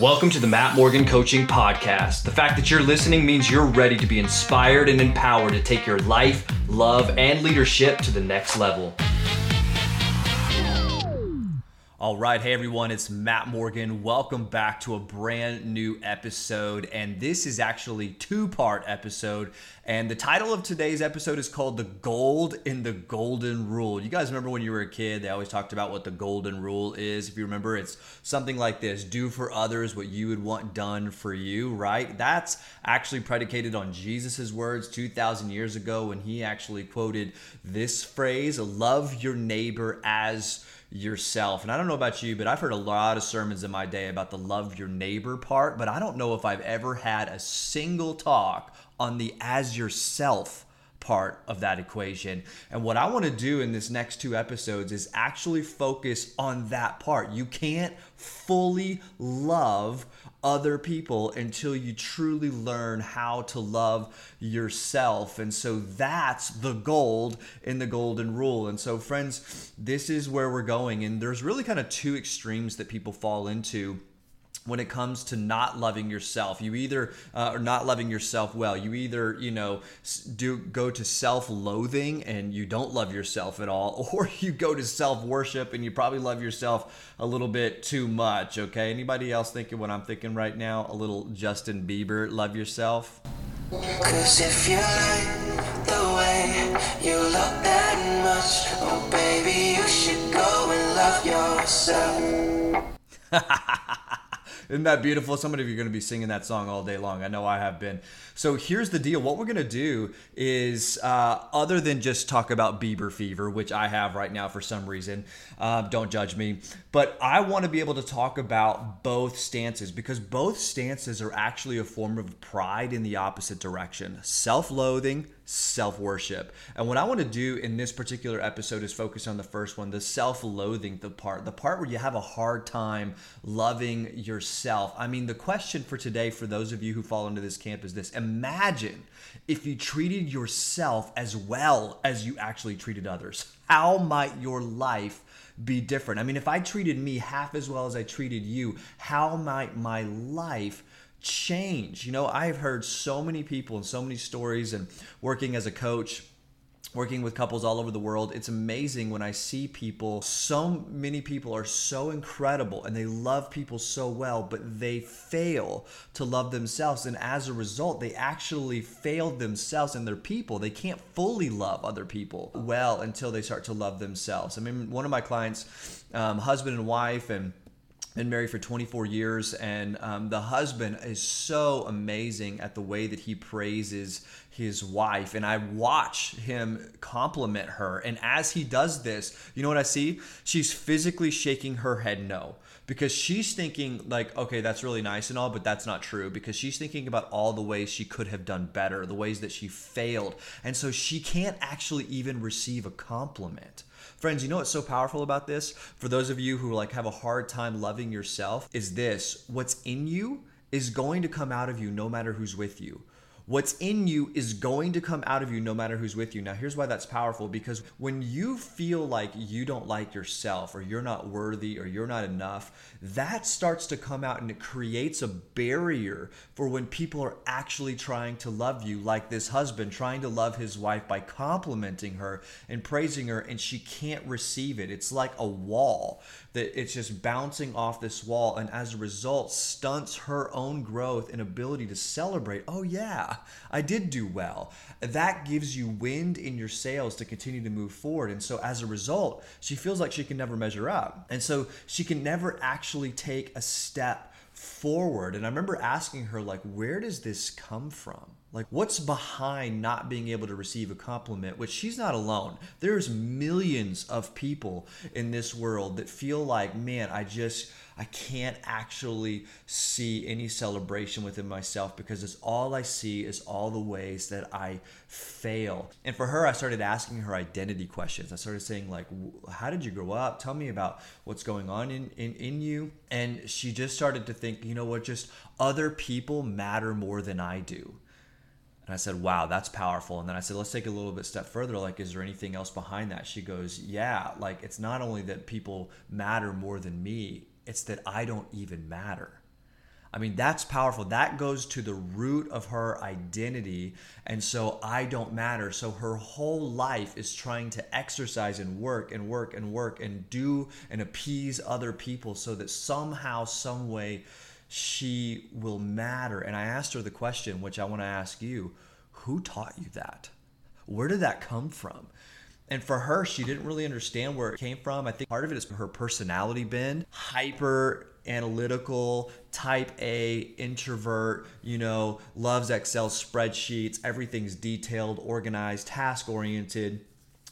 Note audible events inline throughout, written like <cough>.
Welcome to the Matt Morgan Coaching Podcast. The fact that you're listening means you're ready to be inspired and empowered to take your life, love, and leadership to the next level. All right, hey everyone, it's Matt Morgan. Welcome back to a brand new episode. And this is actually two-part episode. And the title of today's episode is called The Gold in the Golden Rule. You guys remember when you were a kid, they always talked about what the golden rule is. If you remember, it's something like this do for others what you would want done for you, right? That's actually predicated on Jesus' words 2,000 years ago when he actually quoted this phrase love your neighbor as yourself. And I don't know about you, but I've heard a lot of sermons in my day about the love your neighbor part, but I don't know if I've ever had a single talk on the as yourself part of that equation. And what I want to do in this next two episodes is actually focus on that part. You can't fully love other people until you truly learn how to love yourself. And so that's the gold in the golden rule. And so, friends, this is where we're going. And there's really kind of two extremes that people fall into when it comes to not loving yourself. You either uh, or not loving yourself well. You either you know do go to self-loathing and you don't love yourself at all <laughs> or you go to self-worship and you probably love yourself a little bit too much okay? Anybody else thinking what i'm thinking right now? A little justin bieber love yourself? Cause if you like the way you look that much, oh baby, you should go and love yourself. <laughs> Isn't that beautiful? Some of you are going to be singing that song all day long. I know I have been. So here's the deal. What we're going to do is, uh, other than just talk about Bieber fever, which I have right now for some reason, uh, don't judge me, but I want to be able to talk about both stances because both stances are actually a form of pride in the opposite direction self loathing self worship. And what I want to do in this particular episode is focus on the first one, the self loathing, the part, the part where you have a hard time loving yourself. I mean, the question for today, for those of you who fall into this camp, is this Imagine if you treated yourself as well as you actually treated others. How might your life be different? I mean, if I treated me half as well as I treated you, how might my life change. You know, I've heard so many people and so many stories, and working as a coach, working with couples all over the world, it's amazing when I see people. So many people are so incredible and they love people so well, but they fail to love themselves. And as a result, they actually failed themselves and their people. They can't fully love other people well until they start to love themselves. I mean, one of my clients, um, husband and wife, and been married for 24 years and um, the husband is so amazing at the way that he praises his wife and i watch him compliment her and as he does this you know what i see? She's physically shaking her head no because she's thinking like okay that's really nice and all but that's not true because she's thinking about all the ways she could have done better the ways that she failed and so she can't actually even receive a compliment Friends, you know what's so powerful about this? For those of you who like have a hard time loving yourself, is this what's in you is going to come out of you no matter who's with you. What's in you is going to come out of you no matter who's with you. Now, here's why that's powerful because when you feel like you don't like yourself or you're not worthy or you're not enough, that starts to come out and it creates a barrier for when people are actually trying to love you, like this husband trying to love his wife by complimenting her and praising her, and she can't receive it. It's like a wall that it's just bouncing off this wall, and as a result, stunts her own growth and ability to celebrate. Oh, yeah I did do well. That gives you wind in your sails to continue to move forward. And so as a result, she feels like she can never measure up. And so she can never actually take a step forward. And I remember asking her, like, where does this come from? Like, what's behind not being able to receive a compliment? Which she's not alone. There's millions of people in this world that feel like, man, I just, I can't actually see any celebration within myself because it's all I see is all the ways that I fail. And for her, I started asking her identity questions. I started saying, like, how did you grow up? Tell me about what's going on in, in, in you. And she just started to think, you know what, just other people matter more than I do. And I said, wow, that's powerful. And then I said, let's take a little bit step further. Like, is there anything else behind that? She goes, yeah, like it's not only that people matter more than me, it's that I don't even matter. I mean, that's powerful. That goes to the root of her identity. And so I don't matter. So her whole life is trying to exercise and work and work and work and do and appease other people so that somehow, some way, she will matter. And I asked her the question, which I want to ask you who taught you that? Where did that come from? And for her, she didn't really understand where it came from. I think part of it is her personality bend, hyper analytical, type A, introvert, you know, loves Excel spreadsheets, everything's detailed, organized, task oriented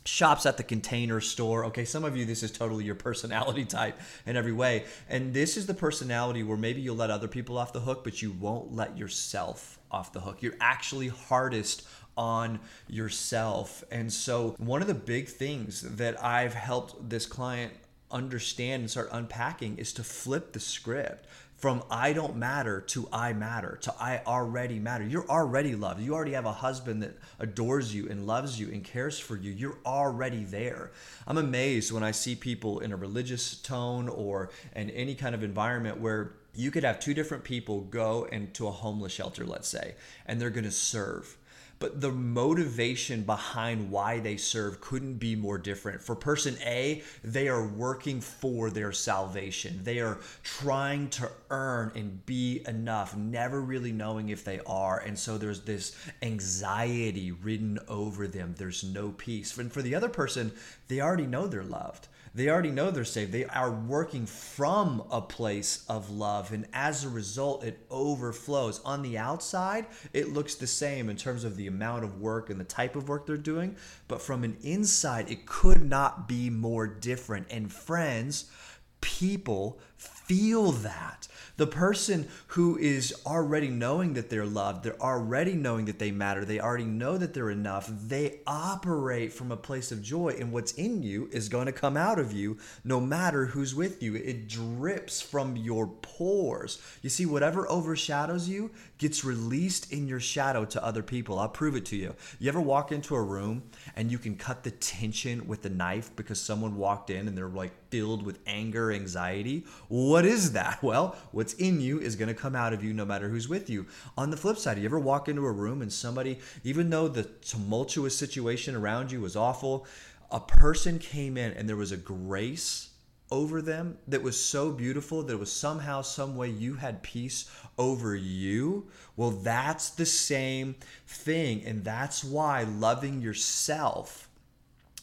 shops at the container store. Okay, some of you, this is totally your personality <laughs> type in every way. And this is the personality where maybe you'll let other people off the hook, but you won't let yourself off the hook. You're actually hardest on yourself. And so, one of the big things that I've helped this client understand and start unpacking is to flip the script from I don't matter to I matter to I already matter. You're already loved. You already have a husband that adores you and loves you and cares for you. You're already there. I'm amazed when I see people in a religious tone or in any kind of environment where you could have two different people go into a homeless shelter, let's say, and they're going to serve but the motivation behind why they serve couldn't be more different. For person A, they are working for their salvation. They are trying to earn and be enough, never really knowing if they are. And so there's this anxiety ridden over them. There's no peace. And for the other person, they already know they're loved. They already know they're saved. They are working from a place of love. And as a result, it overflows. On the outside, it looks the same in terms of the amount of work and the type of work they're doing. But from an inside, it could not be more different. And friends, people feel that. The person who is already knowing that they're loved, they're already knowing that they matter, they already know that they're enough, they operate from a place of joy. And what's in you is going to come out of you no matter who's with you. It drips from your pores. You see, whatever overshadows you gets released in your shadow to other people. I'll prove it to you. You ever walk into a room and you can cut the tension with a knife because someone walked in and they're like filled with anger, anxiety? What is that? <laughs> Well, what's in you is going to come out of you no matter who's with you. On the flip side, you ever walk into a room and somebody, even though the tumultuous situation around you was awful, a person came in and there was a grace over them that was so beautiful that was somehow some way you had peace over you well that's the same thing and that's why loving yourself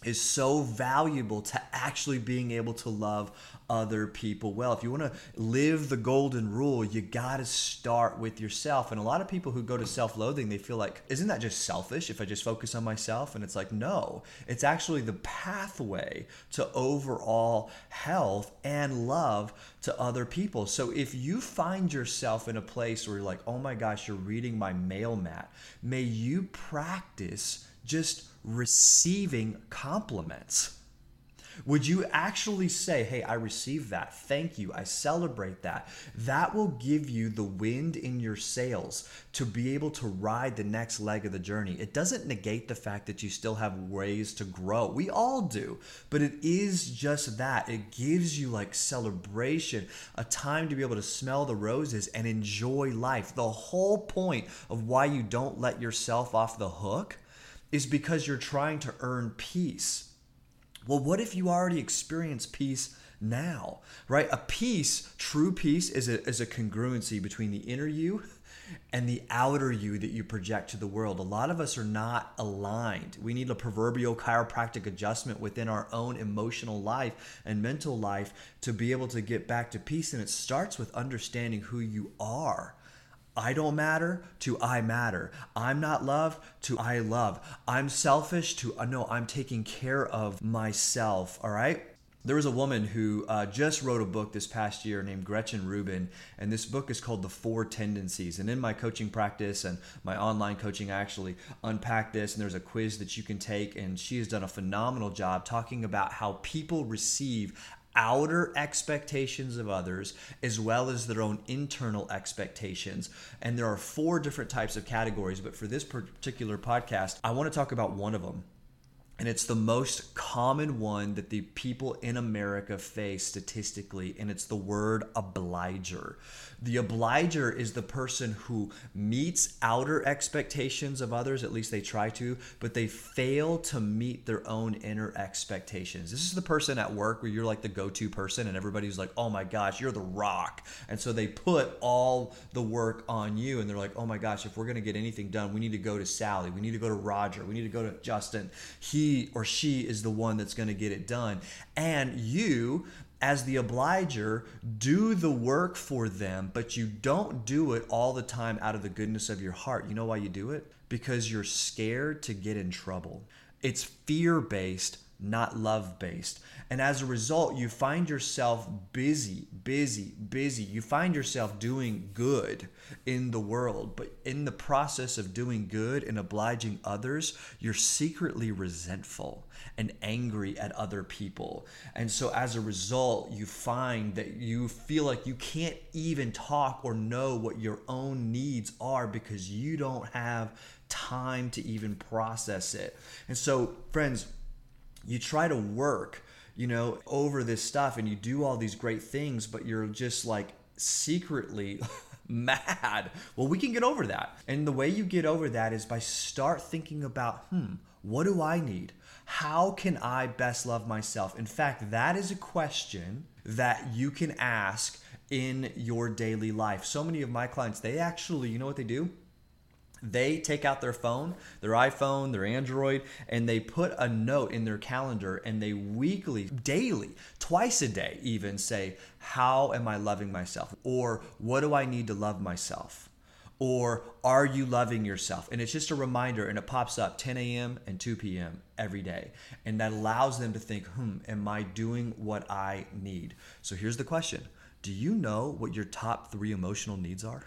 is so valuable to actually being able to love other people well. If you want to live the golden rule, you got to start with yourself. And a lot of people who go to self loathing, they feel like, isn't that just selfish if I just focus on myself? And it's like, no, it's actually the pathway to overall health and love to other people. So if you find yourself in a place where you're like, oh my gosh, you're reading my mail Matt, may you practice just receiving compliments would you actually say, Hey, I received that. Thank you. I celebrate that. That will give you the wind in your sails to be able to ride the next leg of the journey. It doesn't negate the fact that you still have ways to grow. We all do, but it is just that. It gives you like celebration, a time to be able to smell the roses and enjoy life. The whole point of why you don't let yourself off the hook is because you're trying to earn peace well, what if you already experience peace now, right? A peace, true peace, is a, is a congruency between the inner you and the outer you that you project to the world. A lot of us are not aligned. We need a proverbial chiropractic adjustment within our own emotional life and mental life to be able to get back to peace. And it starts with understanding who you are I don't matter to I matter. I'm not loved to I love. I'm selfish to uh, no, I'm taking care of myself. All right. There was a woman who uh, just wrote a book this past year named Gretchen Rubin, and this book is called The Four Tendencies. And in my coaching practice and my online coaching, I actually unpack this, and there's a quiz that you can take. And she has done a phenomenal job talking about how people receive outer expectations of others as well as their own internal expectations. And there are four different types of categories, but for this particular podcast, I want to talk about one of them. And it's the most common one that the people in America face statistically, and it's the word obliger. The obliger is the person who meets outer expectations of others, at least they try to, but they fail to meet their own inner expectations. This is the person at work where you're like the go to person, and everybody's like, oh my gosh, you're the rock. And so they put all the work on you, and they're like, oh my gosh, if we're to get anything done, we need to go to Sally, we need to go to Roger, we need to go to Justin. He or she is the one that's going to get it done. And you, as the obliger, do the work for them, but you don't do it all the time out of the goodness of your heart. You know why you do it? Because you're scared to get in trouble. It's fear based, not love based. And as a result, you find yourself busy, busy, busy. You find yourself doing good in the world, but in the process of doing good and obliging others, you're secretly resentful and angry at other people. And so as a result, you find that you feel like you can't even talk or know what your own needs are because you don't have time to even process it. And so, friends, you try to work you know, over this stuff and you do all these great things, but you're just like secretly <laughs> mad. Well, we can get over that. And the way you get over that is by start thinking about, hmm, what do I need? How can I best love myself? In fact, that is a question that you can ask in your daily life. So many of my clients, they actually, you know what they do? They take out their phone, their iPhone, their Android, and they put a note in their calendar and they weekly, daily, twice a day even say, How am I loving myself? Or what do I need to love myself? Or are you loving yourself? And it's just a reminder and it pops up 10 a.m. and 2 p.m. every day. And that allows them to think, hmm, am I doing what I need? So here's the question Do you know what your top three emotional needs are?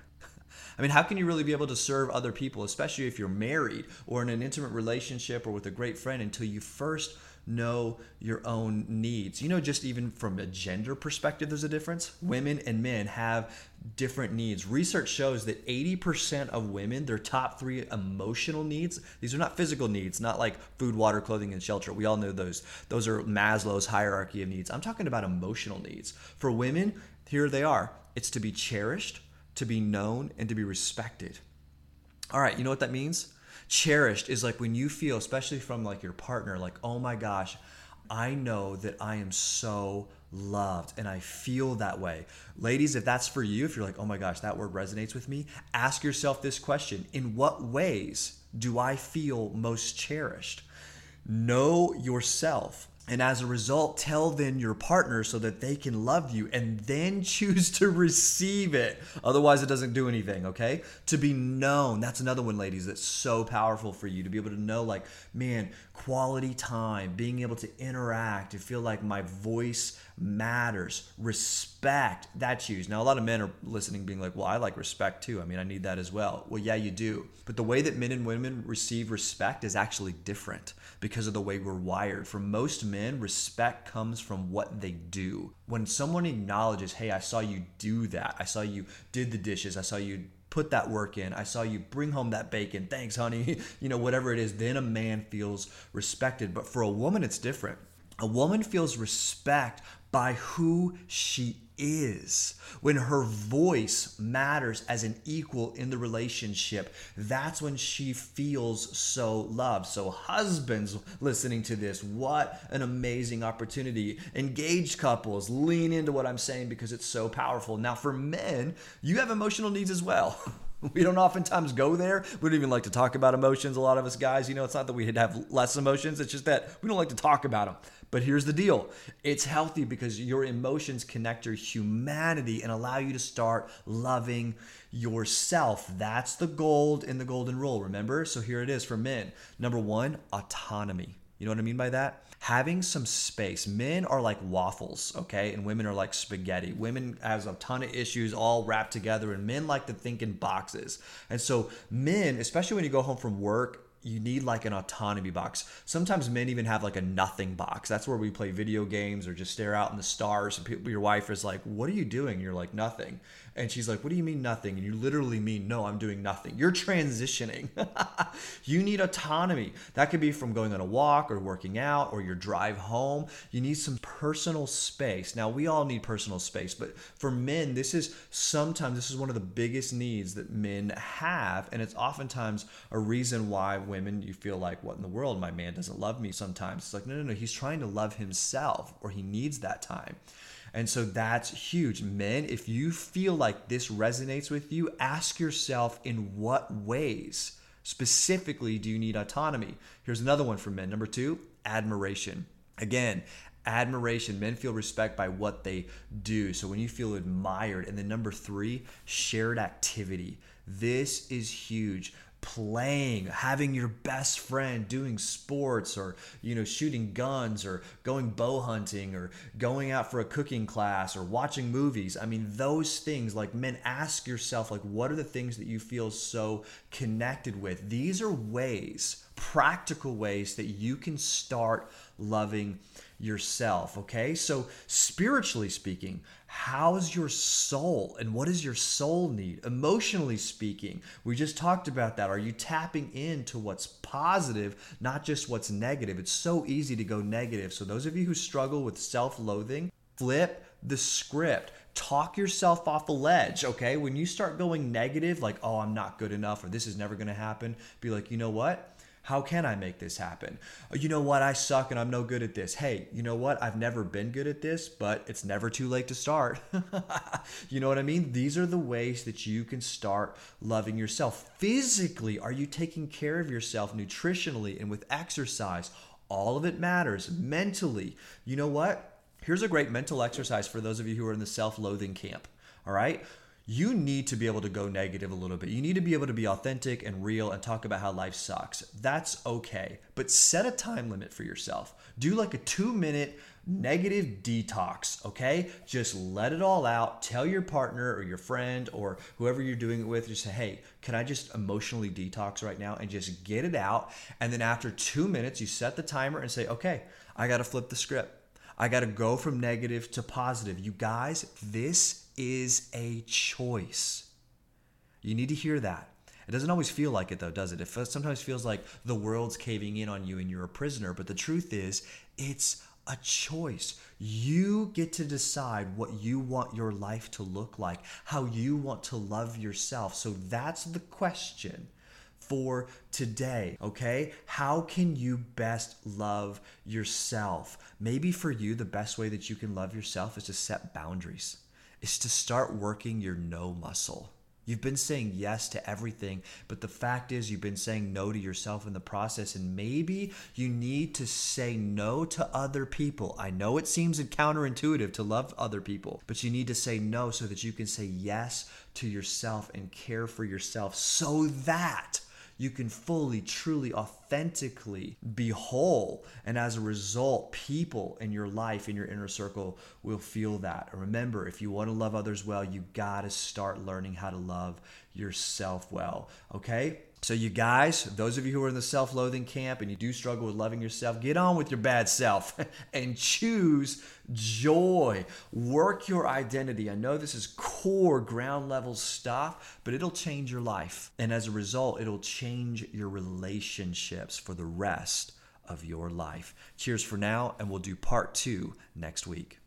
I mean, how can you really be able to serve other people, especially if you're married or in an intimate relationship or with a great friend, until you first know your own needs? You know, just even from a gender perspective, there's a difference. Women and men have different needs. Research shows that 80% of women, their top three emotional needs, these are not physical needs, not like food, water, clothing, and shelter. We all know those. Those are Maslow's hierarchy of needs. I'm talking about emotional needs. For women, here they are it's to be cherished to be known, and to be respected. All right, you know what that means? Cherished is like when you feel, especially from like your partner, like, oh my gosh, I know that I am so loved and I feel that way. Ladies, if that's for you, if you're like, oh my gosh, that word resonates with me, ask yourself this question In what ways do I feel most cherished? Know yourself. And as a result, tell then your partner so that they can love you and then <laughs> choose to receive it. Otherwise, it doesn't do anything, okay? To be known. That's another one, ladies, that's so powerful for you to be able to know, like, man, quality time, being able to interact, to feel like my voice matters, respect, that's huge. Now, a lot of men are listening, being like, well, I like respect too. I mean, I need that as well. Well, yeah, you do. But the way that men and women receive respect is actually different because of the way we're wired. For most men, respect comes from what they do. When someone acknowledges, hey, I saw you do that, I saw you did the dishes, I saw you put that work in. I saw you bring home that bacon. Thanks, honey. <laughs> you know, whatever it is, then a man feels respected. But for a woman, it's different. A woman feels respect by who she is. When her voice matters as an equal in the relationship, that's when she feels so loved. So, husbands listening to this, what an amazing opportunity. Engaged couples, lean into what I'm saying because it's so powerful. Now, for men, you have emotional needs as well. <laughs> <laughs> We don't oftentimes go there. We don't even like to talk about emotions. A lot of us guys, you know, it's not that we have less emotions, it's just that we don't like to talk about them. But here's the deal it's healthy because your emotions connect your humanity and allow you to start loving yourself. That's the gold in the golden rule, remember? So here it is for men. Number one, autonomy. You know what I mean by that? Having some space. Men are like waffles, okay? And women are like spaghetti. Women has a ton of issues all wrapped together, and men like to think in boxes. And so, men, especially when you go home from work, you need like an autonomy box. Sometimes men even have like a nothing box. That's where we play video games or just stare out in the stars. And people, your wife is like, "What are you doing?" You're like, "Nothing." And she's like, What do you mean nothing? And you literally mean, No, I'm doing nothing. You're transitioning. <laughs> you need autonomy. That could be from going on a walk or working out or your drive home. You need some personal space. Now, we all need personal space, but for men, this is sometimes this is one of the biggest needs that men have. And it's oftentimes a reason why women, you feel like, What in the world? My man doesn't love me sometimes. It's like, No, no, no. He's trying to love himself or he needs that time. And so that's huge. Men, if you feel like this resonates with you, ask yourself in what ways specifically do you need autonomy? Here's another one for men. Number two, admiration. Again, admiration. Men feel respect by what they do. So when you feel admired. And then number three, shared activity. This is huge playing having your best friend doing sports or you know shooting guns or going bow hunting or going out for a cooking class or watching movies. I mean those things like men ask yourself like what are the things that you feel so connected with? These are ways practical ways that you can start loving yourself. Okay. So, spiritually speaking, how's your soul and what does your soul need? Emotionally speaking, we just talked about that. Are you tapping into what's positive, not just what's negative? It's so easy to go negative. So, those of you who struggle with self loathing, flip the script talk yourself off a ledge, okay? When you start going negative, like, oh, I'm not good enough or this is never gonna happen, be like, you know what? How can I make this happen? Oh, you know what? I suck and I'm no good at this. Hey, you know what? I've never been good at this, but it's never too late to start. <laughs> you know what I mean? These are the ways that you can start loving yourself. Physically, are you taking care of yourself nutritionally and with exercise? All of it matters. Mentally, you know what? Here's a great mental exercise for those of you who are in the self loathing camp. All right you need to be able to go negative a little bit. You need to be able to be authentic and real and talk about how life sucks. That's okay. But set a time limit for yourself. Do like a two minute negative detox, okay? Just let it all out. Tell your partner or your friend or whoever you're doing it with, just say, hey, can I just emotionally detox right now and just get it out? And then after two minutes, you set the timer and say, okay, I got to flip the script. I got to go from negative to positive. You guys, this is a choice. You need to hear that. It doesn't always feel like it though, does it? It sometimes feels like the world's caving in on you and you're a prisoner, but the truth is, it's a choice. You get to decide what you want your life to look like, how you want to love yourself. So that's the question for today, okay? How can you best love yourself? Maybe for you, the best way that you can love yourself is to set boundaries is to start working your no muscle. You've been saying yes to everything, but the fact is, you've been saying no to yourself in the process, and maybe you need to say no to other people. I know it seems counterintuitive to love other people, but you need to say no so that you can say yes to yourself and care for yourself so that you can fully, truly, authentically be whole. And as a result, people in your life, in your inner circle, will feel that. Remember, if you want to love others well, you got to start learning how to love yourself well. Okay? So, you guys, those of you who are in the self loathing camp and you do struggle with loving yourself, get on with your bad self <laughs> and choose joy. Work your identity. I know this is core ground level stuff, but it'll change your life. And as a result, it'll change your relationships for the rest of your life. Cheers for now, and we'll do part two next week.